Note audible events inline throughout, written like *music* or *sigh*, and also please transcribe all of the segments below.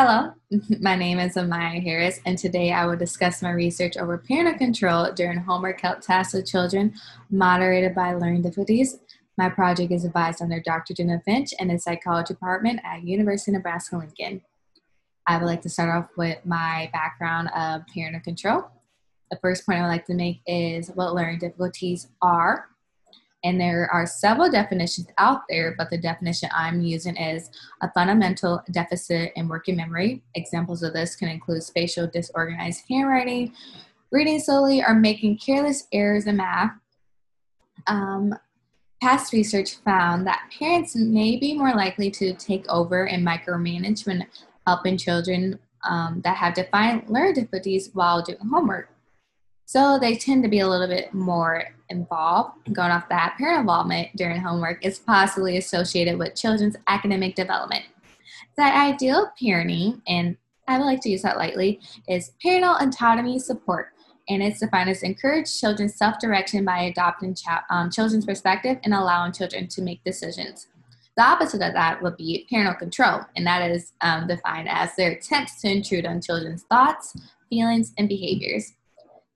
Hello, *laughs* my name is Amaya Harris, and today I will discuss my research over parental control during homework help tasks with children moderated by learning difficulties. My project is advised under Dr. Jenna Finch and the Psychology Department at University of Nebraska-Lincoln. I would like to start off with my background of parental control. The first point I would like to make is what learning difficulties are. And there are several definitions out there, but the definition I'm using is a fundamental deficit in working memory. Examples of this can include spatial disorganized handwriting, reading slowly, or making careless errors in math. Um, past research found that parents may be more likely to take over and micromanage when helping children um, that have defined learning difficulties while doing homework. So they tend to be a little bit more involved. Going off that, parent involvement during homework is possibly associated with children's academic development. The ideal parenting, and I would like to use that lightly, is parental autonomy support. And it's defined as encourage children's self direction by adopting ch- um, children's perspective and allowing children to make decisions. The opposite of that would be parental control, and that is um, defined as their attempts to intrude on children's thoughts, feelings, and behaviors.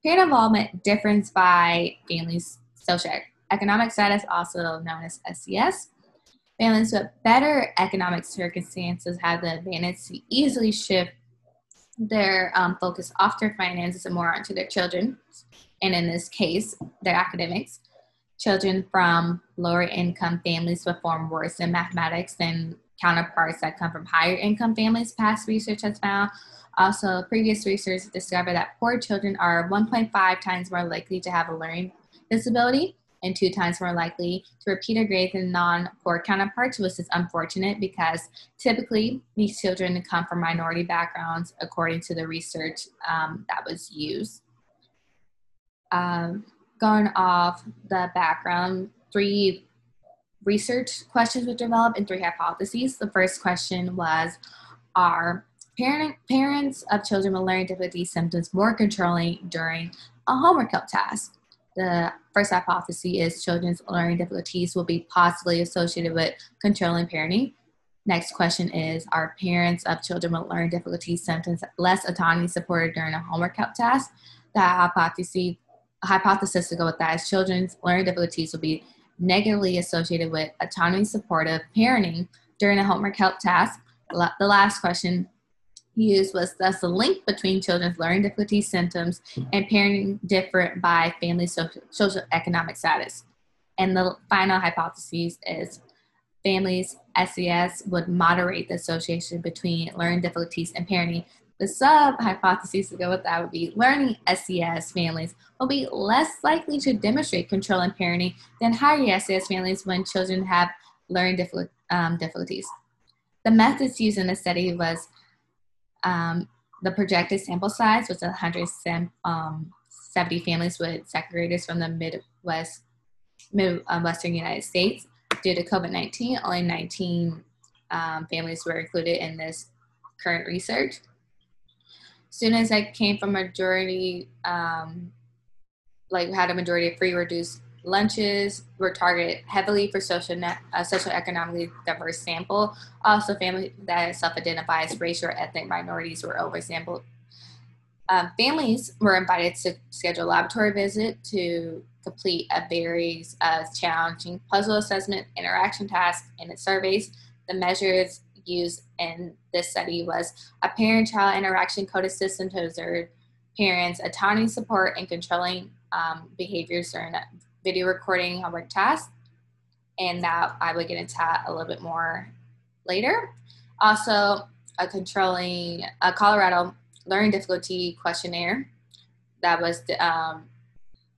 Parent involvement differs by families' socioeconomic status, also known as SES. Families with better economic circumstances have the advantage to easily shift their um, focus off their finances and more onto their children, and in this case, their academics. Children from lower income families perform worse in mathematics than counterparts that come from higher income families, past research has found. Also, previous research discovered that poor children are 1.5 times more likely to have a learning disability and two times more likely to repeat a grade than non-poor counterparts, which is unfortunate because typically these children come from minority backgrounds according to the research um, that was used. Um, going off the background, three research questions were developed and three hypotheses. The first question was, are parent, parents of children with learning difficulty symptoms more controlling during a homework help task? The first hypothesis is children's learning difficulties will be possibly associated with controlling parenting. Next question is Are parents of children with learning difficulties symptoms less autonomy supported during a homework help task? The hypothesis, hypothesis to go with that is children's learning difficulties will be negatively associated with autonomy supportive parenting during a homework help task. The last question he used was thus the link between children's learning difficulty symptoms and parenting different by family social, social economic status. And the final hypothesis is families SES would moderate the association between learning difficulties and parenting. The sub hypothesis to go with that would be learning SES families will be less likely to demonstrate control and parenting than higher SES families when children have learning um, difficulties. The methods used in the study was um, the projected sample size was 170 um, families with second graders from the Midwest, Midwestern um, United States. Due to COVID 19, only 19 um, families were included in this current research. Students I came from majority, um, like had a majority of free reduced lunches were targeted heavily for social net, uh, socioeconomically diverse sample. Also, families that self-identify as racial or ethnic minorities were oversampled. Um, families were invited to schedule a laboratory visit to complete a very uh, challenging puzzle assessment, interaction task, and surveys. The measures used in this study was a parent-child interaction coded system to observe parents' autonomy support and controlling um, behaviors during video recording homework tasks, and that I would get into a little bit more later. Also, a controlling a Colorado learning difficulty questionnaire that was um,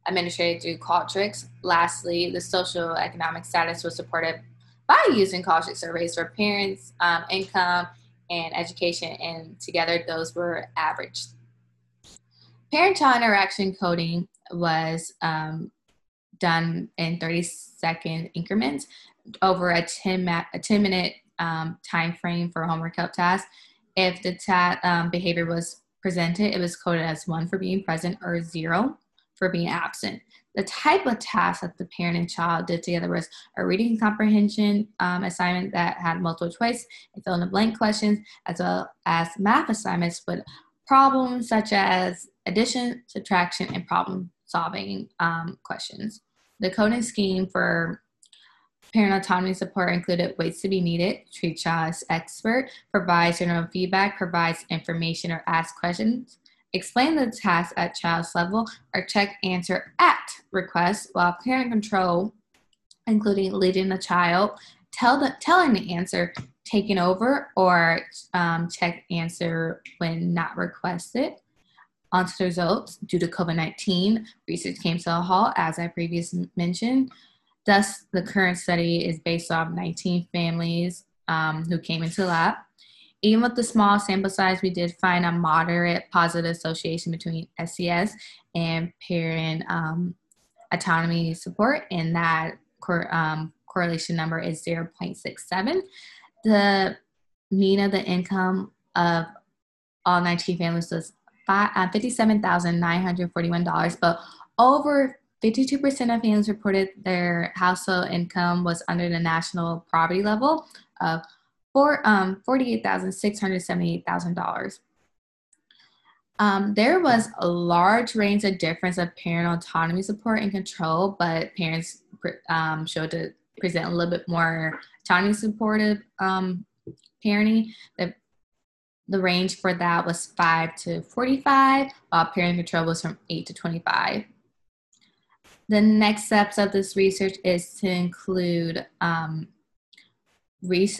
administered through Qualtrics. Lastly, the social economic status was supported by using Qualtrics surveys for parents, um, income, and education, and together those were averaged. Parent-child interaction coding was um, done in 30 second increments over a 10, ma- a 10 minute um, time frame for homework help task. If the ta- um, behavior was presented, it was coded as one for being present or zero for being absent. The type of tasks that the parent and child did together was a reading comprehension um, assignment that had multiple choice and fill in the blank questions, as well as math assignments with problems such as addition, subtraction, and problem solving um, questions. The coding scheme for parent autonomy support included ways to be needed, treat child as expert, provides general feedback, provides information or ask questions, explain the task at child's level, or check answer at request, while parent control, including leading the child, tell the, telling the answer, taking over, or um, check answer when not requested. On to the results, due to COVID 19, research came to a halt, as I previously mentioned. Thus, the current study is based off 19 families um, who came into the lab. Even with the small sample size, we did find a moderate positive association between SES and parent um, autonomy support, and that cor- um, correlation number is 0.67. The mean of the income of all 19 families was uh, $57,941, but over 52% of families reported their household income was under the national poverty level of for um, $48,678,000. Um, there was a large range of difference of parental autonomy support and control, but parents um, showed to present a little bit more autonomy supportive um, parenting. The, the range for that was 5 to 45, while parenting control was from 8 to 25. The next steps of this research is to include um,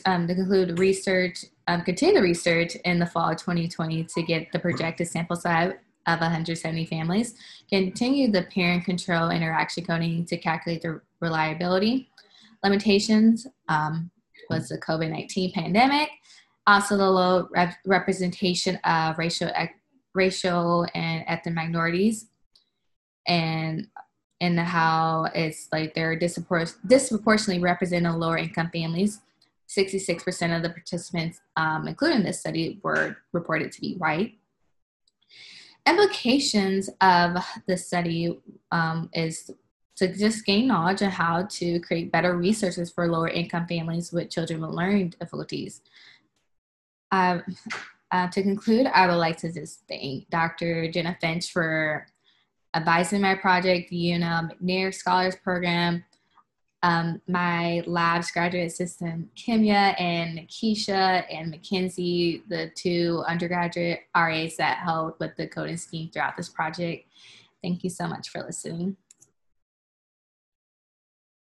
um, to conclude research, um, continue the research in the fall of 2020 to get the projected sample size of 170 families, continue the parent control interaction coding to calculate the reliability. Limitations um, was the COVID 19 pandemic, also the low rep- representation of racial, racial and ethnic minorities, and and how it's like they're dispropor- disproportionately representing lower income families 66% of the participants, um, including this study, were reported to be white. Implications of the study um, is to just gain knowledge on how to create better resources for lower income families with children with learning difficulties. Uh, uh, to conclude, I would like to just thank Dr. Jenna Finch for advising my project, the UNL McNair Scholars Program, um, my lab's graduate assistant, Kimya and Keisha and Mackenzie, the two undergraduate RAs that helped with the coding scheme throughout this project. Thank you so much for listening.